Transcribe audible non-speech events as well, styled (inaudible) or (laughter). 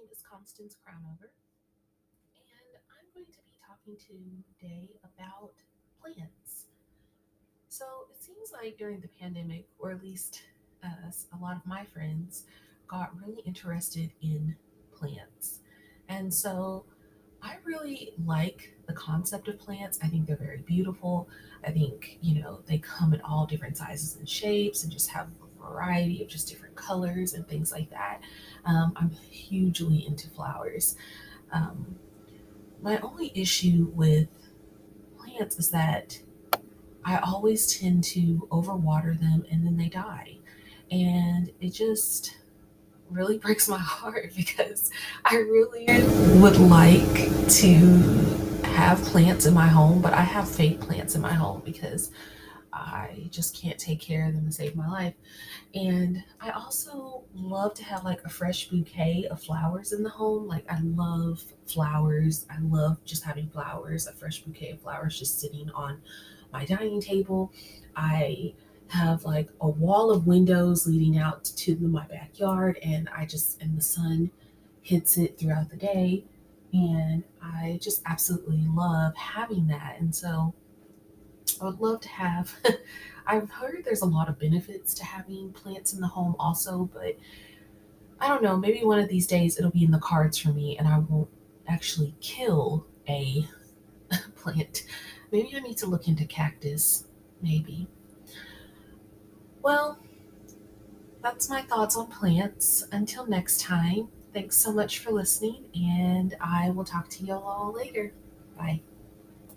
name is Constance Crownover, and I'm going to be talking today about plants. So it seems like during the pandemic, or at least uh, a lot of my friends got really interested in plants. And so I really like the concept of plants. I think they're very beautiful. I think, you know, they come in all different sizes and shapes and just have variety of just different colors and things like that. Um, I'm hugely into flowers. Um, my only issue with plants is that I always tend to overwater them and then they die. And it just really (laughs) breaks my heart (laughs) because I really would like to have plants in my home, but I have fake plants in my home because I just can't take care of them to save my life. And I also love to have like a fresh bouquet of flowers in the home. Like I love flowers. I love just having flowers, a fresh bouquet of flowers just sitting on my dining table. I have like a wall of windows leading out to my backyard and I just and the sun hits it throughout the day and I just absolutely love having that. And so I would love to have (laughs) I've heard there's a lot of benefits to having plants in the home also, but I don't know, maybe one of these days it'll be in the cards for me and I won't actually kill a (laughs) plant. Maybe I need to look into cactus, maybe. Well, that's my thoughts on plants. Until next time, thanks so much for listening, and I will talk to you all later. Bye.